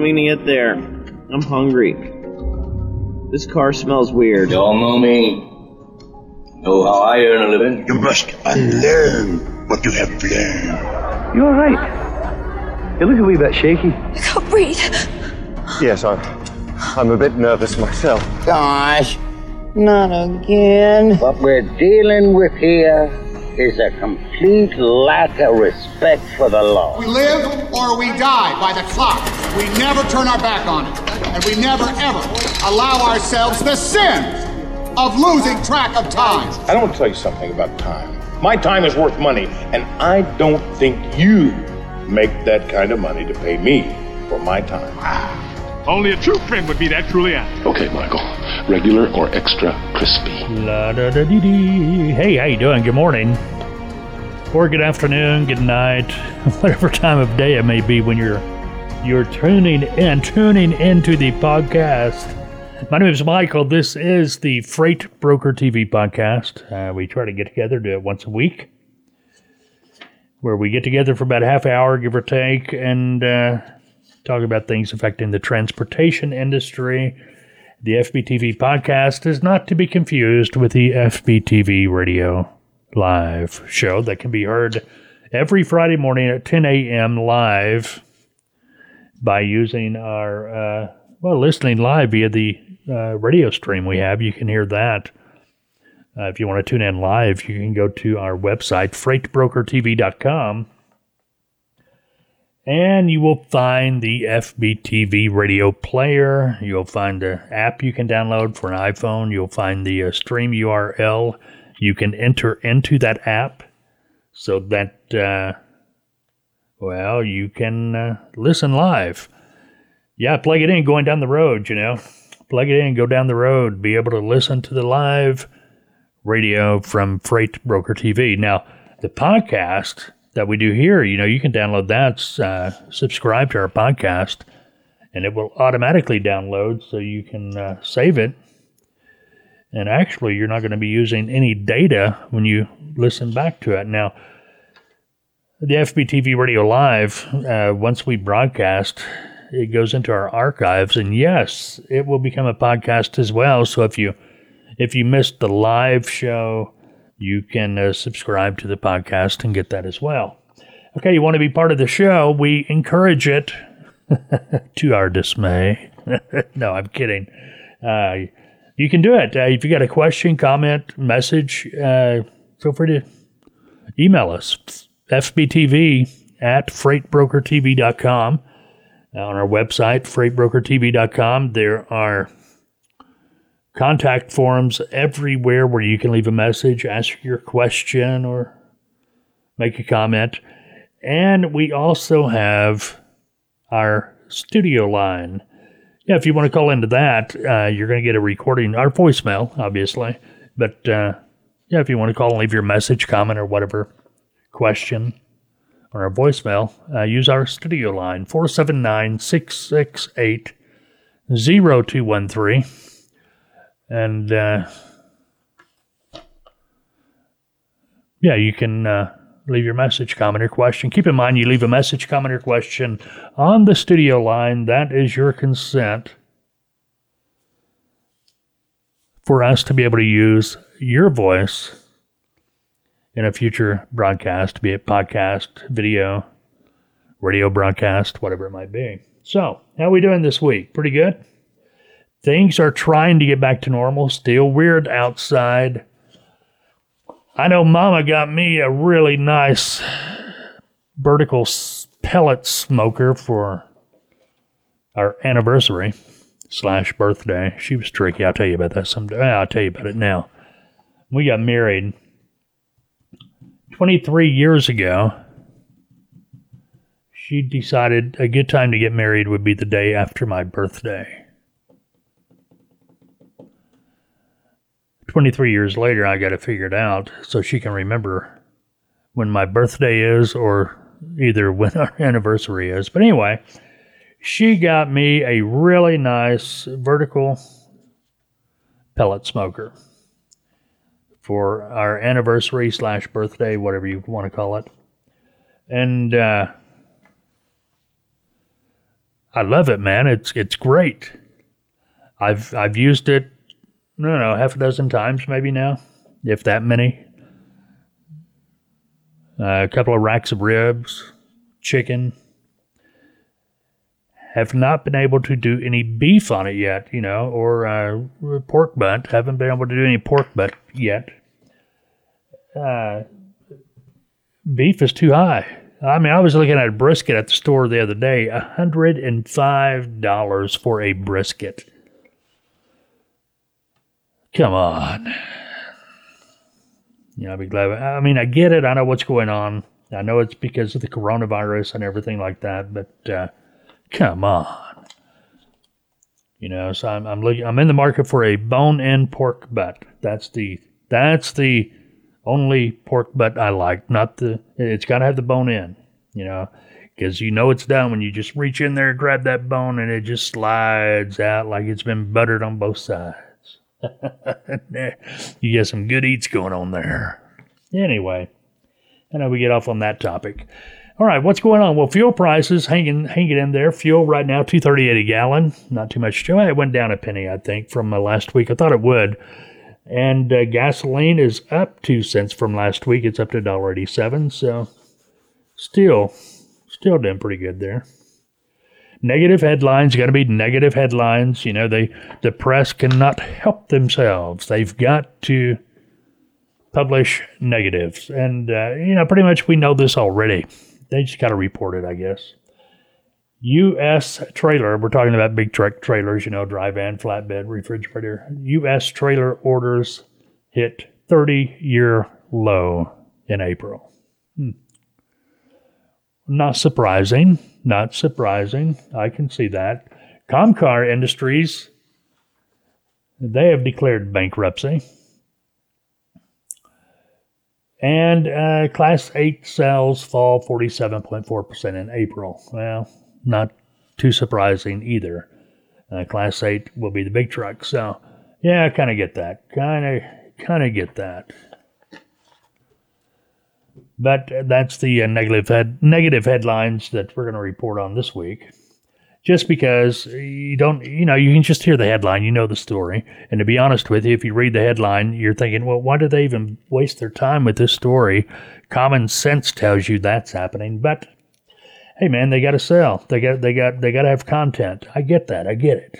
don't mean to get there. I'm hungry. This car smells weird. Y'all know me. Know how I earn a living. You must unlearn what you have learned. You all right? You look a wee bit shaky. I can't breathe. Yes, I'm. I'm a bit nervous myself. Gosh, not again. What we're dealing with here is a complete lack of respect for the law. We live or we die by the clock. We never turn our back on it. And we never, ever allow ourselves the sin of losing track of time. I don't tell you something about time. My time is worth money, and I don't think you make that kind of money to pay me for my time. Ah. Only a true friend would be that truly honest. Okay, Michael. Regular or extra crispy? La da da dee dee. Hey, how you doing? Good morning. Or good afternoon, good night, whatever time of day it may be when you're you're tuning in, tuning into the podcast. My name is Michael. This is the Freight Broker TV podcast. Uh, we try to get together, do it once a week, where we get together for about a half hour, give or take, and uh, talk about things affecting the transportation industry. The FBTV podcast is not to be confused with the FBTV radio live show that can be heard every Friday morning at 10 a.m. live by using our, uh, well, listening live via the uh, radio stream we have. You can hear that. Uh, if you want to tune in live, you can go to our website, freightbrokertv.com, and you will find the FBTV radio player. You'll find the app you can download for an iPhone. You'll find the uh, stream URL you can enter into that app so that, uh, well, you can uh, listen live. Yeah, plug it in going down the road, you know. Plug it in, go down the road, be able to listen to the live radio from Freight Broker TV. Now, the podcast that we do here, you know, you can download that, uh, subscribe to our podcast, and it will automatically download so you can uh, save it. And actually, you're not going to be using any data when you listen back to it. Now, the FBTV Radio Live, uh, once we broadcast, it goes into our archives, and yes, it will become a podcast as well. So if you if you missed the live show, you can uh, subscribe to the podcast and get that as well. Okay, you want to be part of the show? We encourage it to our dismay. no, I'm kidding. Uh, you can do it. Uh, if you got a question, comment, message, uh, feel free to email us. FBTV at freightbrokertv.com. On our website, freightbrokertv.com, there are contact forms everywhere where you can leave a message, ask your question, or make a comment. And we also have our studio line. Yeah, if you want to call into that, uh, you're going to get a recording, our voicemail, obviously. But uh, yeah, if you want to call and leave your message, comment, or whatever question on our voicemail, uh, use our studio line 479 668 0213. And uh, yeah, you can uh, leave your message, comment, or question. Keep in mind, you leave a message, comment, or question on the studio line. That is your consent for us to be able to use your voice in a future broadcast, be it podcast, video, radio broadcast, whatever it might be. So, how are we doing this week? Pretty good? Things are trying to get back to normal. Still weird outside. I know Mama got me a really nice vertical pellet smoker for our anniversary slash birthday. She was tricky. I'll tell you about that someday. I'll tell you about it now. We got married 23 years ago. She decided a good time to get married would be the day after my birthday. 23 years later, I got it figured out so she can remember when my birthday is or either when our anniversary is. But anyway, she got me a really nice vertical pellet smoker for our anniversary slash birthday, whatever you want to call it. And uh, I love it, man. It's it's great. I've I've used it, I don't know, half a dozen times maybe now, if that many. Uh, a couple of racks of ribs, chicken. Have not been able to do any beef on it yet, you know, or uh, pork butt. Haven't been able to do any pork butt yet. Uh, beef is too high. I mean, I was looking at a brisket at the store the other day, $105 for a brisket. Come on. You know, I'd be glad. I mean, I get it. I know what's going on. I know it's because of the coronavirus and everything like that, but uh, come on. You know, so I'm I'm looking. I'm in the market for a bone-in pork butt. That's the that's the only pork butt I like. Not the. It's got to have the bone in. You know, because you know it's done when you just reach in there, grab that bone, and it just slides out like it's been buttered on both sides. you got some good eats going on there. Anyway, I know we get off on that topic. All right, what's going on? Well, fuel prices hanging hanging in there. Fuel right now two thirty eight a gallon. Not too much. It went down a penny, I think, from uh, last week. I thought it would. And uh, gasoline is up two cents from last week. It's up to $1.87. So still, still doing pretty good there negative headlines got to be negative headlines you know they the press cannot help themselves. They've got to publish negatives. And uh, you know pretty much we know this already. They just got to report it i guess. Us trailer we're talking about big truck trailers you know dry van flatbed refrigerator. Us trailer orders hit 30 year low in april. Hmm. Not surprising not surprising. I can see that. Comcar Industries, they have declared bankruptcy. And uh, Class 8 sales fall 47.4% in April. Well, not too surprising either. Uh, class 8 will be the big truck. So, yeah, I kind of get that. Kind of kind of get that. But that's the uh, negative head, negative headlines that we're going to report on this week. Just because you don't, you know, you can just hear the headline, you know the story. And to be honest with you, if you read the headline, you're thinking, well, why did they even waste their time with this story? Common sense tells you that's happening. But hey, man, they got to sell. They got, they got, they got to have content. I get that. I get it.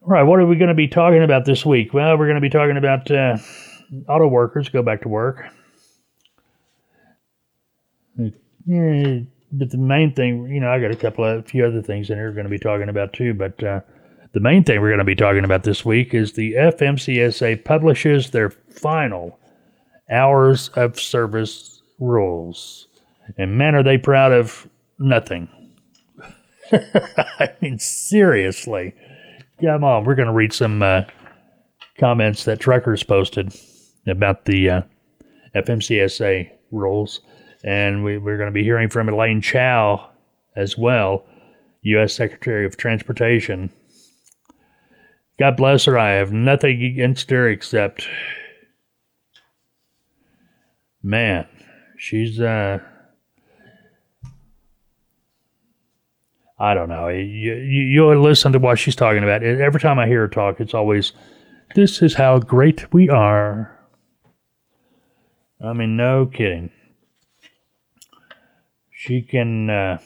All right, what are we going to be talking about this week? Well, we're going to be talking about uh, auto workers go back to work. Yeah, but the main thing, you know, I got a couple of a few other things in here we're going to be talking about too. But uh, the main thing we're going to be talking about this week is the FMCSA publishes their final hours of service rules. And man, are they proud of nothing. I mean, seriously. Come on, we're going to read some uh, comments that truckers posted about the uh, FMCSA rules. And we, we're going to be hearing from Elaine Chao as well, U.S. Secretary of Transportation. God bless her. I have nothing against her except, man, she's, uh, I don't know. You, you, you'll listen to what she's talking about. Every time I hear her talk, it's always, this is how great we are. I mean, no kidding she can uh,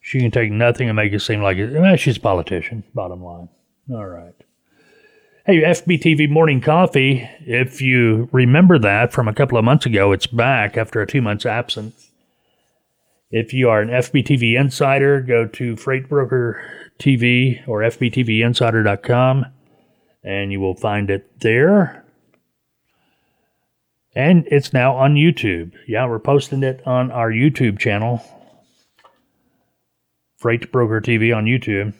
she can take nothing and make it seem like it. Well, she's a politician. Bottom line. All right. Hey, FBTV Morning Coffee. If you remember that from a couple of months ago, it's back after a two months absence. If you are an FBTV insider, go to Freight Broker TV or FBTVinsider.com and you will find it there. And it's now on YouTube. Yeah, we're posting it on our YouTube channel, Freight Broker TV on YouTube.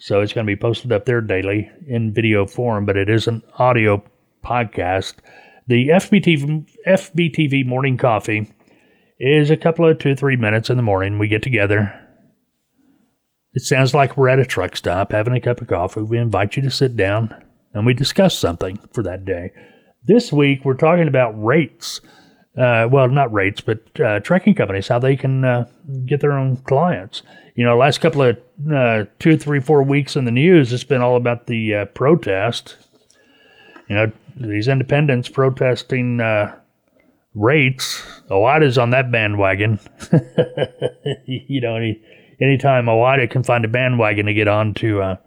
So it's going to be posted up there daily in video form, but it is an audio podcast. The FBTV, FBTV morning coffee is a couple of two, three minutes in the morning. We get together. It sounds like we're at a truck stop having a cup of coffee. We invite you to sit down and we discuss something for that day. This week, we're talking about rates. uh, well, not rates, but uh, trucking companies, how they can uh, get their own clients. You know, last couple of uh, two, three, four weeks in the news, it's been all about the uh, protest. You know, these independents protesting uh, rates. OOIDA's on that bandwagon. you know, any anytime OOIDA can find a bandwagon to get on to,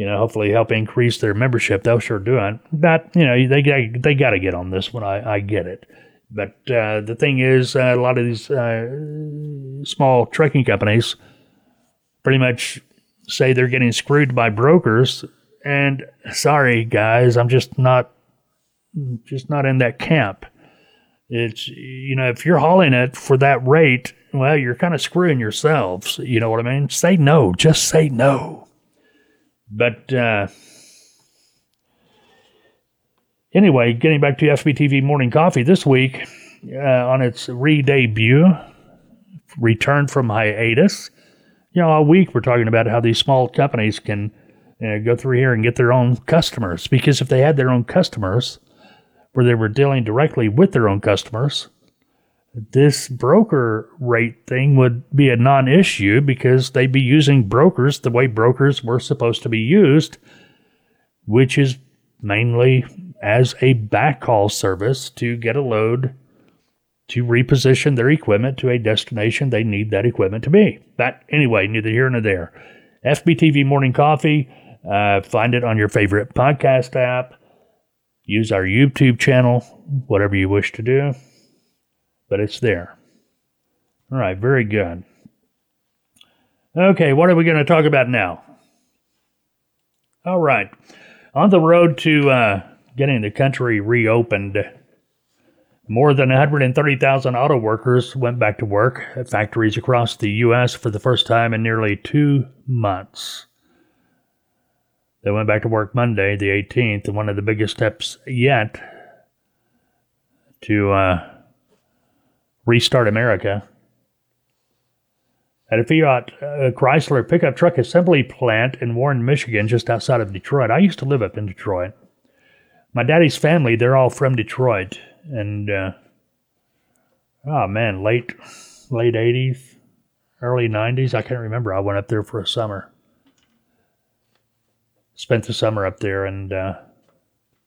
you know, hopefully help increase their membership, they'll sure do it. But you know, they they got to get on this one. I, I get it. But uh, the thing is, uh, a lot of these uh, small trucking companies pretty much say they're getting screwed by brokers. And sorry, guys, I'm just not just not in that camp. It's you know, if you're hauling it for that rate, well, you're kind of screwing yourselves. You know what I mean? Say no. Just say no. But uh, anyway, getting back to FBTV Morning Coffee this week, uh, on its re debut, return from hiatus. You know, all week we're talking about how these small companies can go through here and get their own customers. Because if they had their own customers, where they were dealing directly with their own customers, this broker rate thing would be a non issue because they'd be using brokers the way brokers were supposed to be used, which is mainly as a backhaul service to get a load to reposition their equipment to a destination they need that equipment to be. But anyway, neither here nor there. FBTV Morning Coffee, uh, find it on your favorite podcast app. Use our YouTube channel, whatever you wish to do, but it's there. All right, very good. Okay, what are we going to talk about now? All right, on the road to uh, getting the country reopened, more than 130,000 auto workers went back to work at factories across the U.S. for the first time in nearly two months. They went back to work Monday, the 18th, one of the biggest steps yet to uh, restart America. At a Fiat uh, Chrysler pickup truck assembly plant in Warren, Michigan, just outside of Detroit. I used to live up in Detroit. My daddy's family, they're all from Detroit. And, uh, oh man, late, late 80s, early 90s. I can't remember. I went up there for a summer spent the summer up there and uh,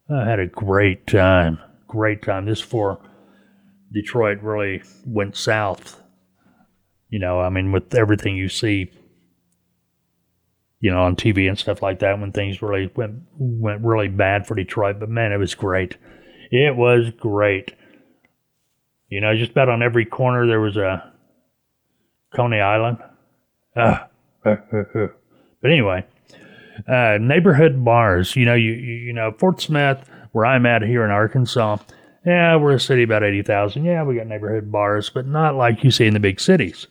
I had a great time. Great time. This for Detroit really went south. You know, I mean, with everything you see, you know, on TV and stuff like that, when things really went went really bad for Detroit. But man, it was great. It was great. You know, just about on every corner there was a Coney Island. Uh, but anyway, uh, neighborhood bars. You know, you, you you know Fort Smith, where I'm at here in Arkansas. Yeah, we're a city about eighty thousand. Yeah, we got neighborhood bars, but not like you see in the big cities.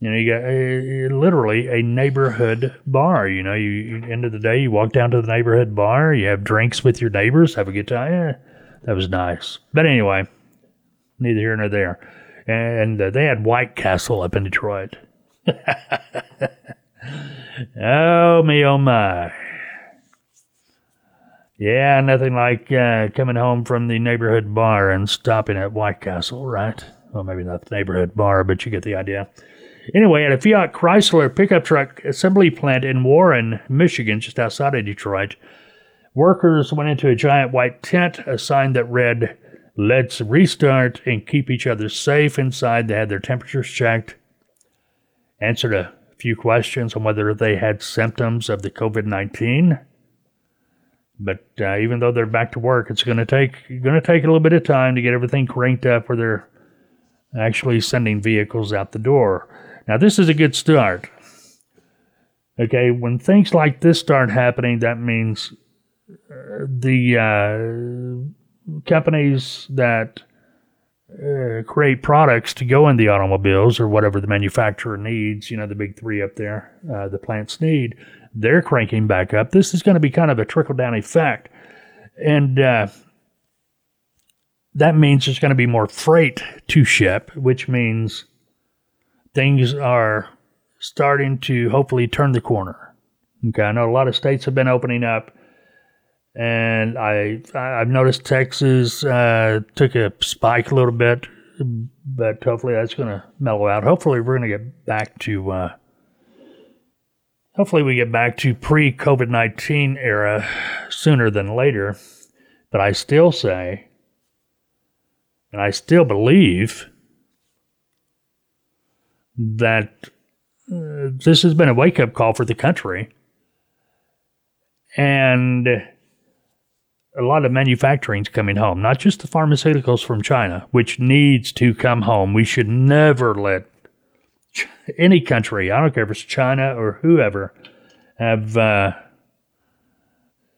You know, you got uh, literally a neighborhood bar. You know, you, you end of the day, you walk down to the neighborhood bar, you have drinks with your neighbors, have a good time. Yeah, that was nice. But anyway, neither here nor there. And uh, they had White Castle up in Detroit. Oh, me, oh, my. Yeah, nothing like uh, coming home from the neighborhood bar and stopping at White Castle, right? Well, maybe not the neighborhood bar, but you get the idea. Anyway, at a Fiat Chrysler pickup truck assembly plant in Warren, Michigan, just outside of Detroit, workers went into a giant white tent, a sign that read, Let's restart and keep each other safe inside. They had their temperatures checked, answered a few questions on whether they had symptoms of the COVID 19. But uh, even though they're back to work, it's going to take going to take a little bit of time to get everything cranked up where they're actually sending vehicles out the door. Now, this is a good start. Okay, when things like this start happening, that means uh, the uh, companies that uh, create products to go in the automobiles or whatever the manufacturer needs, you know, the big three up there, uh, the plants need, they're cranking back up. This is going to be kind of a trickle down effect. And uh, that means there's going to be more freight to ship, which means things are starting to hopefully turn the corner. Okay, I know a lot of states have been opening up. and I I've noticed Texas uh, took a spike a little bit, but hopefully that's going to mellow out. Hopefully we're going to get back to. Uh, hopefully we get back to pre COVID nineteen era sooner than later. But I still say, and I still believe that uh, this has been a wake up call for the country. And a lot of manufacturing's coming home, not just the pharmaceuticals from China, which needs to come home. We should never let any country, I don't care if it's China or whoever, have uh,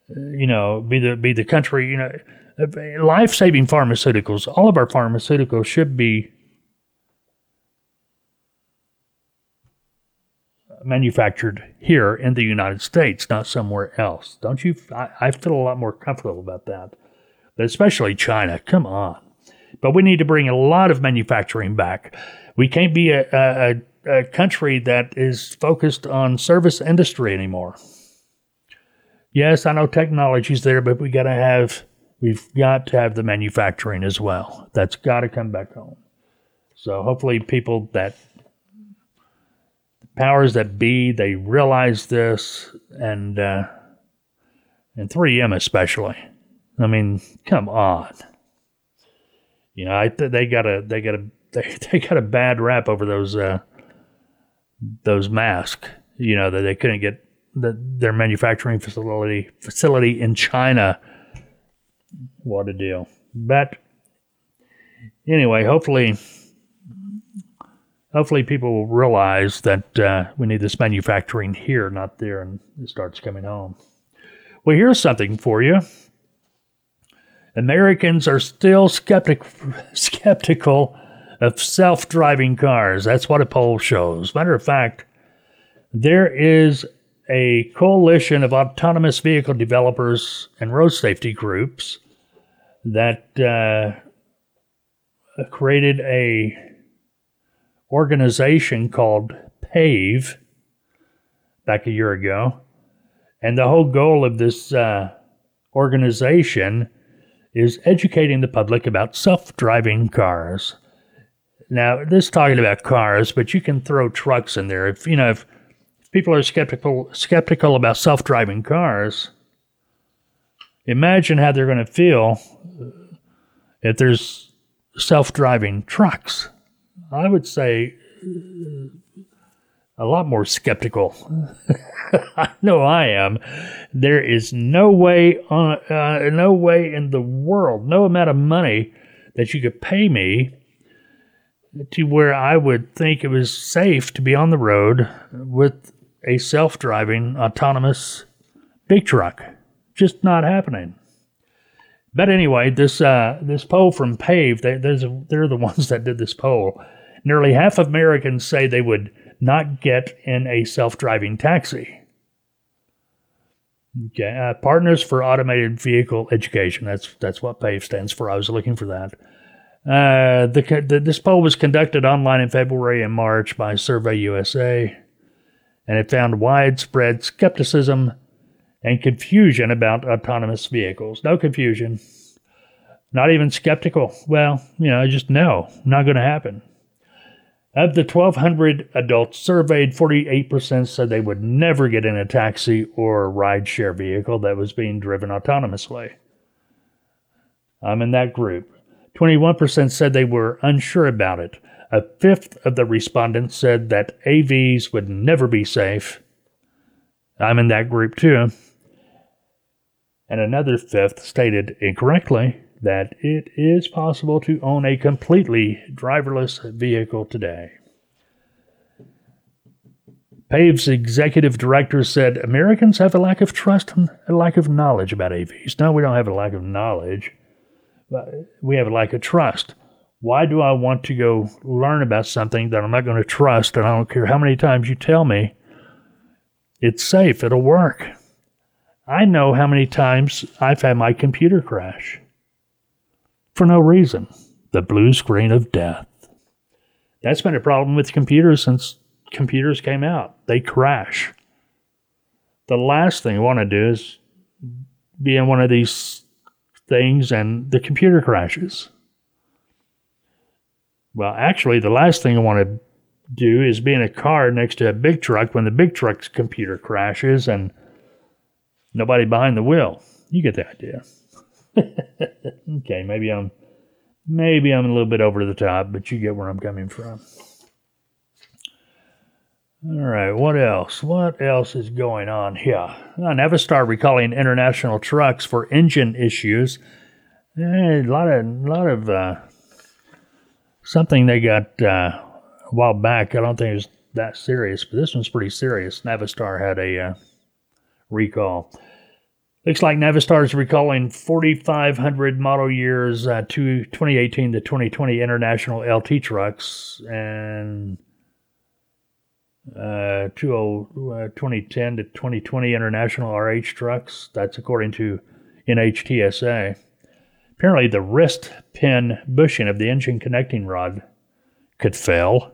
you know be the be the country. You know, life saving pharmaceuticals. All of our pharmaceuticals should be manufactured here in the United States, not somewhere else. Don't you? I, I feel a lot more comfortable about that. But especially China. Come on. But we need to bring a lot of manufacturing back. We can't be a, a, a country that is focused on service industry anymore. Yes, I know technology's there, but we got to have we've got to have the manufacturing as well. That's got to come back home. So hopefully, people that powers that be they realize this, and uh, and 3M especially. I mean, come on. You know, I th- they got a they got a they, they got a bad rap over those uh, those masks. You know that they couldn't get the, their manufacturing facility facility in China. What a deal! But anyway, hopefully, hopefully people will realize that uh, we need this manufacturing here, not there, and it starts coming home. Well, here's something for you. Americans are still skeptic, skeptical of self driving cars. That's what a poll shows. Matter of fact, there is a coalition of autonomous vehicle developers and road safety groups that uh, created a organization called PAVE back a year ago, and the whole goal of this uh, organization is educating the public about self-driving cars. Now, this is talking about cars, but you can throw trucks in there. If you know, if, if people are skeptical skeptical about self-driving cars, imagine how they're going to feel if there's self-driving trucks. I would say a lot more skeptical. I know I am. There is no way on uh, no way in the world, no amount of money that you could pay me to where I would think it was safe to be on the road with a self-driving autonomous big truck. Just not happening. But anyway, this uh, this poll from Pave, they, a, they're the ones that did this poll. Nearly half of Americans say they would not get in a self driving taxi. Okay, uh, Partners for Automated Vehicle Education. That's that's what PAVE stands for. I was looking for that. Uh, the, the, this poll was conducted online in February and March by Survey USA, and it found widespread skepticism and confusion about autonomous vehicles. No confusion, not even skeptical. Well, you know, just no, not going to happen. Of the 1,200 adults surveyed, 48% said they would never get in a taxi or a rideshare vehicle that was being driven autonomously. I'm in that group. 21% said they were unsure about it. A fifth of the respondents said that AVs would never be safe. I'm in that group too. And another fifth stated incorrectly that it is possible to own a completely driverless vehicle today. Pave's executive director said Americans have a lack of trust and a lack of knowledge about AVs. No, we don't have a lack of knowledge, but we have a lack of trust. Why do I want to go learn about something that I'm not going to trust and I don't care how many times you tell me it's safe, it'll work? I know how many times I've had my computer crash for no reason. The blue screen of death. That's been a problem with computers since computers came out. They crash. The last thing you want to do is be in one of these things and the computer crashes. Well, actually, the last thing you want to do is be in a car next to a big truck when the big truck's computer crashes and nobody behind the wheel. You get the idea. okay, maybe I'm maybe I'm a little bit over the top, but you get where I'm coming from. All right, what else? What else is going on here? Navistar recalling international trucks for engine issues. Eh, a lot of, lot of uh, something they got uh, a while back. I don't think it was that serious, but this one's pretty serious. Navistar had a uh, recall. Looks like Navistar is recalling 4,500 model years uh, to 2018 to 2020 international LT trucks and uh, 2010 uh, to 2020 international RH trucks. That's according to NHTSA. Apparently, the wrist pin bushing of the engine connecting rod could fail.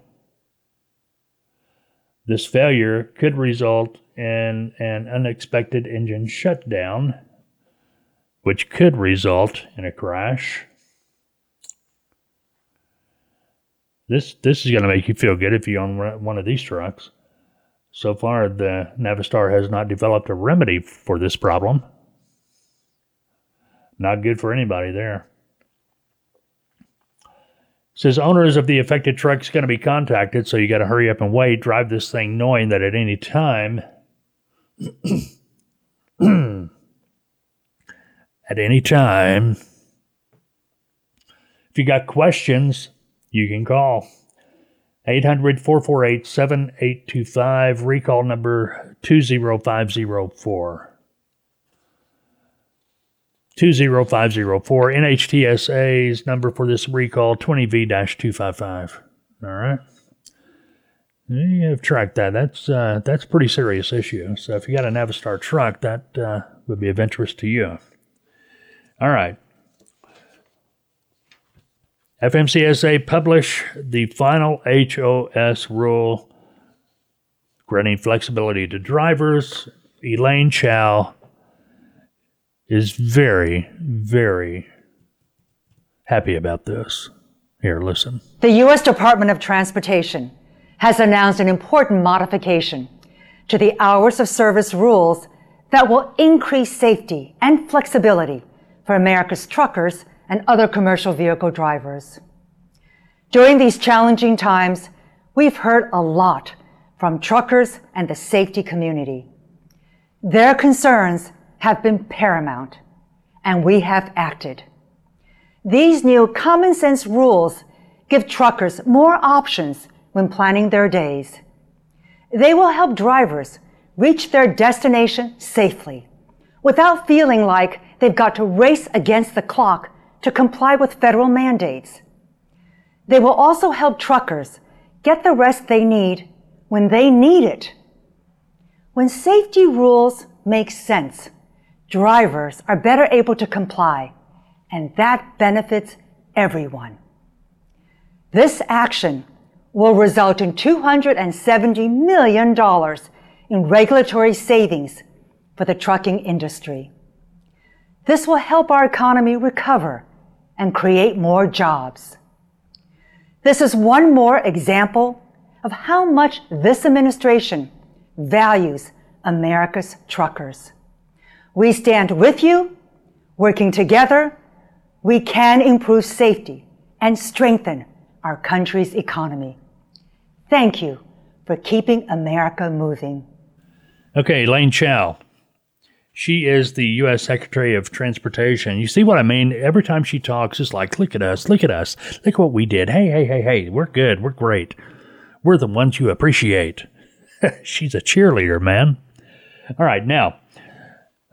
This failure could result in an unexpected engine shutdown, which could result in a crash. This this is going to make you feel good if you own one of these trucks. So far, the Navistar has not developed a remedy for this problem. Not good for anybody there. Says owners of the affected trucks going to be contacted, so you got to hurry up and wait. Drive this thing knowing that at any time, at any time, if you got questions, you can call 800 448 7825, recall number 20504. 20504. NHTSA's number for this recall 20V 255. All right. You have tracked that. That's uh, that's a pretty serious issue. So if you got a Navistar truck, that uh, would be of interest to you. All right. FMCSA publish the final HOS rule granting flexibility to drivers. Elaine Chao is very, very happy about this. Here, listen. The U.S. Department of Transportation has announced an important modification to the hours of service rules that will increase safety and flexibility for America's truckers and other commercial vehicle drivers. During these challenging times, we've heard a lot from truckers and the safety community. Their concerns have been paramount, and we have acted. These new common sense rules give truckers more options when planning their days. They will help drivers reach their destination safely without feeling like they've got to race against the clock to comply with federal mandates. They will also help truckers get the rest they need when they need it. When safety rules make sense, drivers are better able to comply, and that benefits everyone. This action will result in $270 million in regulatory savings for the trucking industry. This will help our economy recover and create more jobs. This is one more example of how much this administration values America's truckers. We stand with you, working together, we can improve safety and strengthen our country's economy. Thank you for keeping America moving. Okay, Elaine Chao. She is the U.S. Secretary of Transportation. You see what I mean? Every time she talks, it's like, look at us, look at us, look what we did. Hey, hey, hey, hey, we're good, we're great. We're the ones you appreciate. She's a cheerleader, man. All right, now,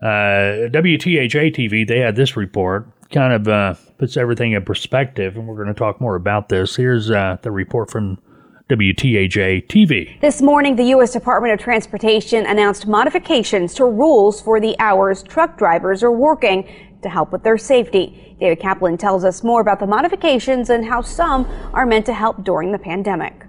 uh, WTAJ TV, they had this report, kind of uh, puts everything in perspective, and we're going to talk more about this. Here's uh, the report from WTAJ TV. This morning, the U.S. Department of Transportation announced modifications to rules for the hours truck drivers are working to help with their safety. David Kaplan tells us more about the modifications and how some are meant to help during the pandemic.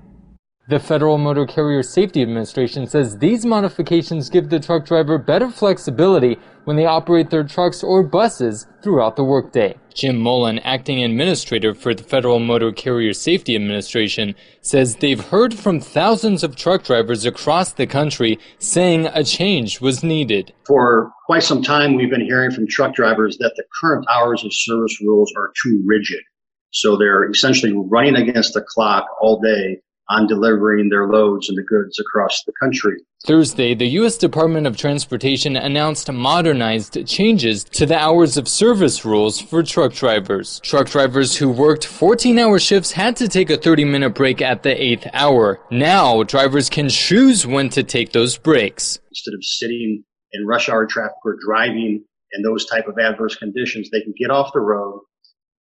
The Federal Motor Carrier Safety Administration says these modifications give the truck driver better flexibility when they operate their trucks or buses throughout the workday. Jim Mullen, acting administrator for the Federal Motor Carrier Safety Administration, says they've heard from thousands of truck drivers across the country saying a change was needed. For quite some time, we've been hearing from truck drivers that the current hours of service rules are too rigid. So they're essentially running against the clock all day on delivering their loads and the goods across the country. Thursday, the U.S. Department of Transportation announced modernized changes to the hours of service rules for truck drivers. Truck drivers who worked 14 hour shifts had to take a 30 minute break at the eighth hour. Now, drivers can choose when to take those breaks. Instead of sitting in rush hour traffic or driving in those type of adverse conditions, they can get off the road,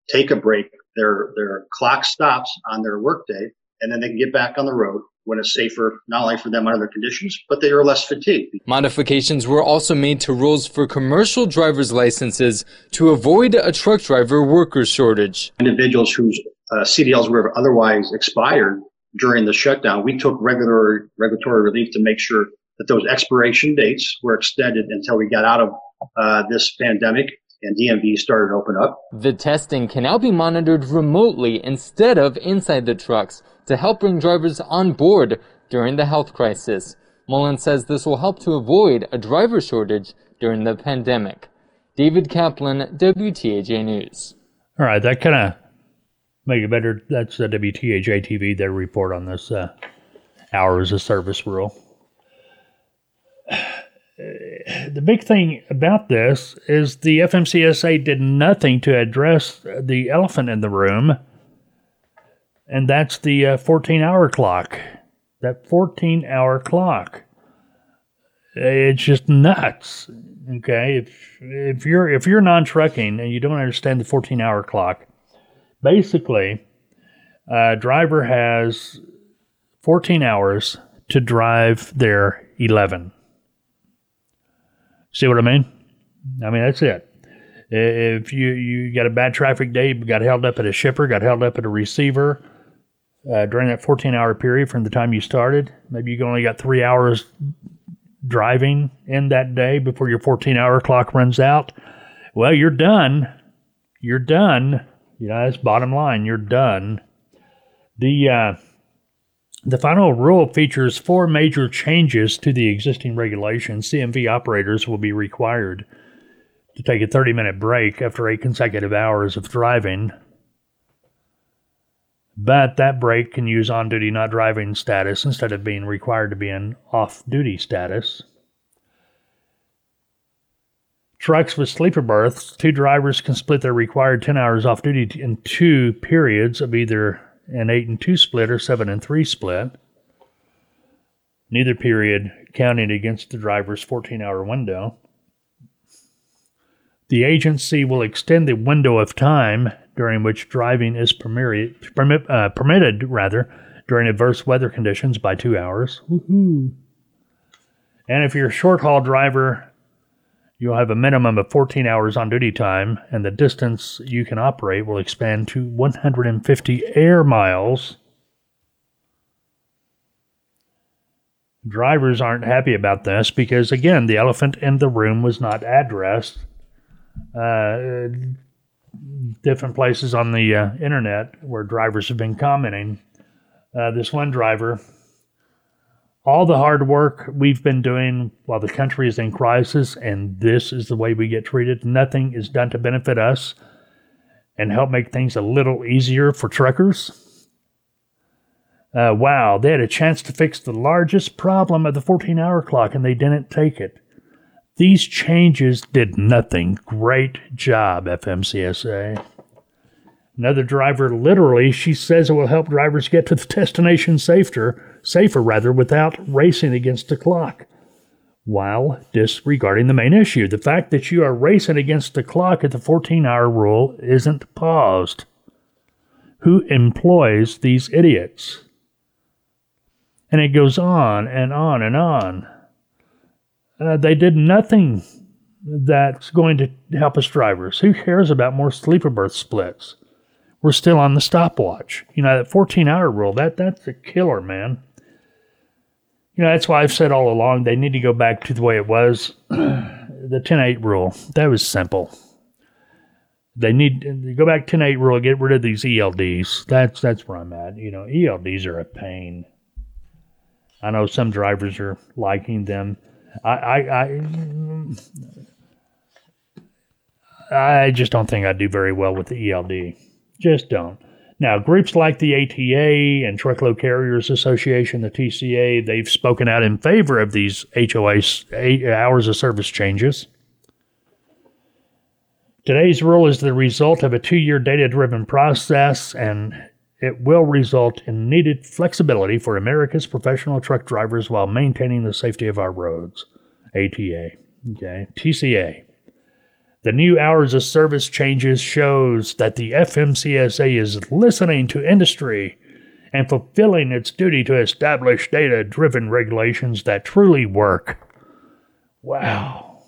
take a break. Their, their clock stops on their workday and then they can get back on the road when it's safer, not only for them under their conditions, but they are less fatigued. Modifications were also made to rules for commercial driver's licenses to avoid a truck driver worker shortage. Individuals whose uh, CDLs were otherwise expired during the shutdown, we took regular regulatory relief to make sure that those expiration dates were extended until we got out of uh, this pandemic and DMV started to open up. The testing can now be monitored remotely instead of inside the trucks to help bring drivers on board during the health crisis. Mullen says this will help to avoid a driver shortage during the pandemic. David Kaplan, WTAJ News. All right, that kind of make it better. That's the WTAJ TV. Their report on this uh, hours of service rule. The big thing about this is the FMCSA did nothing to address the elephant in the room and that's the uh, 14 hour clock. That 14 hour clock. It's just nuts. Okay, if if you're if you're non-trucking and you don't understand the 14 hour clock, basically, a driver has 14 hours to drive their 11. See what I mean? I mean that's it. If you you got a bad traffic day, got held up at a shipper, got held up at a receiver, uh, during that 14 hour period from the time you started. Maybe you only got three hours driving in that day before your 14 hour clock runs out. Well, you're done. You're done. You know, that's bottom line. You're done. The, uh, the final rule features four major changes to the existing regulations. CMV operators will be required to take a 30 minute break after eight consecutive hours of driving but that break can use on duty not driving status instead of being required to be in off duty status. Trucks with sleeper berths, two drivers can split their required 10 hours off duty in two periods of either an 8 and 2 split or 7 and 3 split. Neither period counting against the driver's 14 hour window. The agency will extend the window of time during which driving is permitted, permit, uh, permitted rather, during adverse weather conditions by two hours. Woohoo. And if you're a short haul driver, you'll have a minimum of 14 hours on duty time, and the distance you can operate will expand to 150 air miles. Drivers aren't happy about this because, again, the elephant in the room was not addressed. Uh, different places on the uh, internet where drivers have been commenting. Uh, this one driver, all the hard work we've been doing while the country is in crisis, and this is the way we get treated. Nothing is done to benefit us and help make things a little easier for truckers. Uh, wow, they had a chance to fix the largest problem of the 14 hour clock and they didn't take it. These changes did nothing. Great job, FMCSA. Another driver, literally, she says it will help drivers get to the destination safer, safer rather, without racing against the clock. While disregarding the main issue, the fact that you are racing against the clock at the 14 hour rule isn't paused. Who employs these idiots? And it goes on and on and on. Uh, they did nothing that's going to help us drivers. Who cares about more sleeper berth splits? We're still on the stopwatch. You know, that 14 hour rule, that, that's a killer, man. You know, that's why I've said all along they need to go back to the way it was. the 10 8 rule. That was simple. They need to go back 10 8 rule, get rid of these ELDs. That's that's where I'm at. You know, ELDs are a pain. I know some drivers are liking them. I I I, I just don't think I do very well with the ELD. Just don't. Now, groups like the ATA and Truckload Carriers Association, the TCA, they've spoken out in favor of these HOS hours of service changes. Today's rule is the result of a two year data driven process, and it will result in needed flexibility for America's professional truck drivers while maintaining the safety of our roads. ATA. Okay. TCA. The new hours of service changes shows that the FMCSA is listening to industry and fulfilling its duty to establish data-driven regulations that truly work. Wow.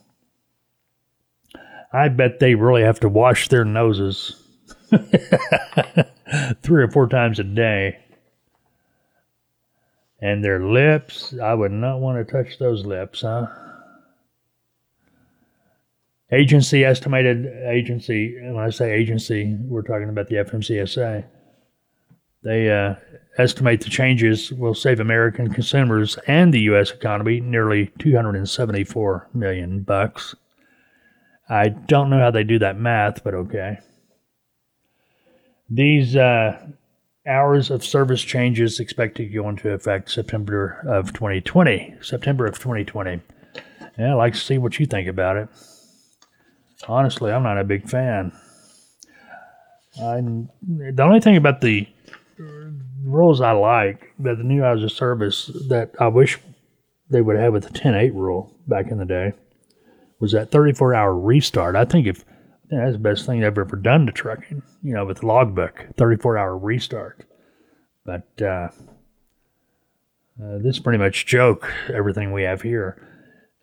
I bet they really have to wash their noses three or four times a day. And their lips, I would not want to touch those lips, huh? Agency estimated agency. When I say agency, we're talking about the FMCSA. They uh, estimate the changes will save American consumers and the U.S. economy nearly 274 million bucks. I don't know how they do that math, but okay. These uh, hours of service changes expected to go into effect September of 2020. September of 2020. Yeah, I'd like to see what you think about it. Honestly, I'm not a big fan. I, the only thing about the rules I like, that the new hours of service that I wish they would have with the 10-8 rule back in the day, was that 34-hour restart. I think if that's the best thing they've ever done to trucking, you know, with the logbook, 34-hour restart. But uh, uh, this pretty much joke everything we have here.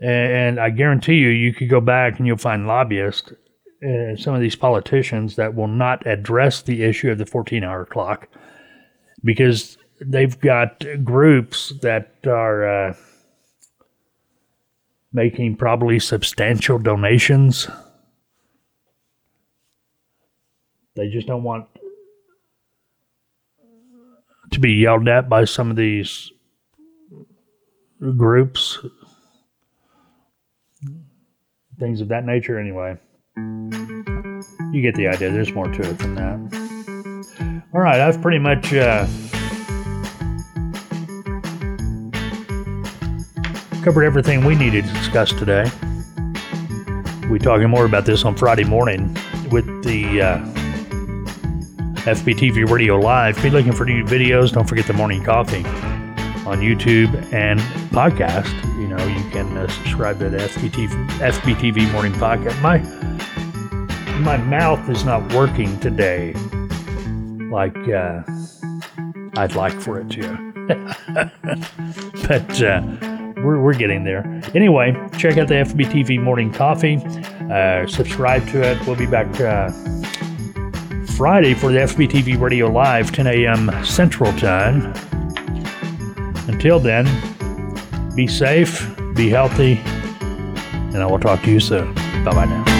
And I guarantee you, you could go back and you'll find lobbyists, uh, some of these politicians that will not address the issue of the 14 hour clock because they've got groups that are uh, making probably substantial donations. They just don't want to be yelled at by some of these groups things of that nature anyway. You get the idea. There's more to it than that. All right, I've pretty much uh, covered everything we needed to discuss today. We'll be talking more about this on Friday morning with the uh, FBTV Radio Live. Be looking for new videos. Don't forget the morning coffee on YouTube and podcast. You know, you can uh, subscribe to the FBTV, FBTV Morning Podcast. My my mouth is not working today like uh, I'd like for it to, but uh, we're we're getting there. Anyway, check out the FBTV Morning Coffee. Uh, subscribe to it. We'll be back. Uh, Friday for the FBTV Radio Live, 10 a.m. Central Time. Until then, be safe, be healthy, and I will talk to you soon. Bye bye now.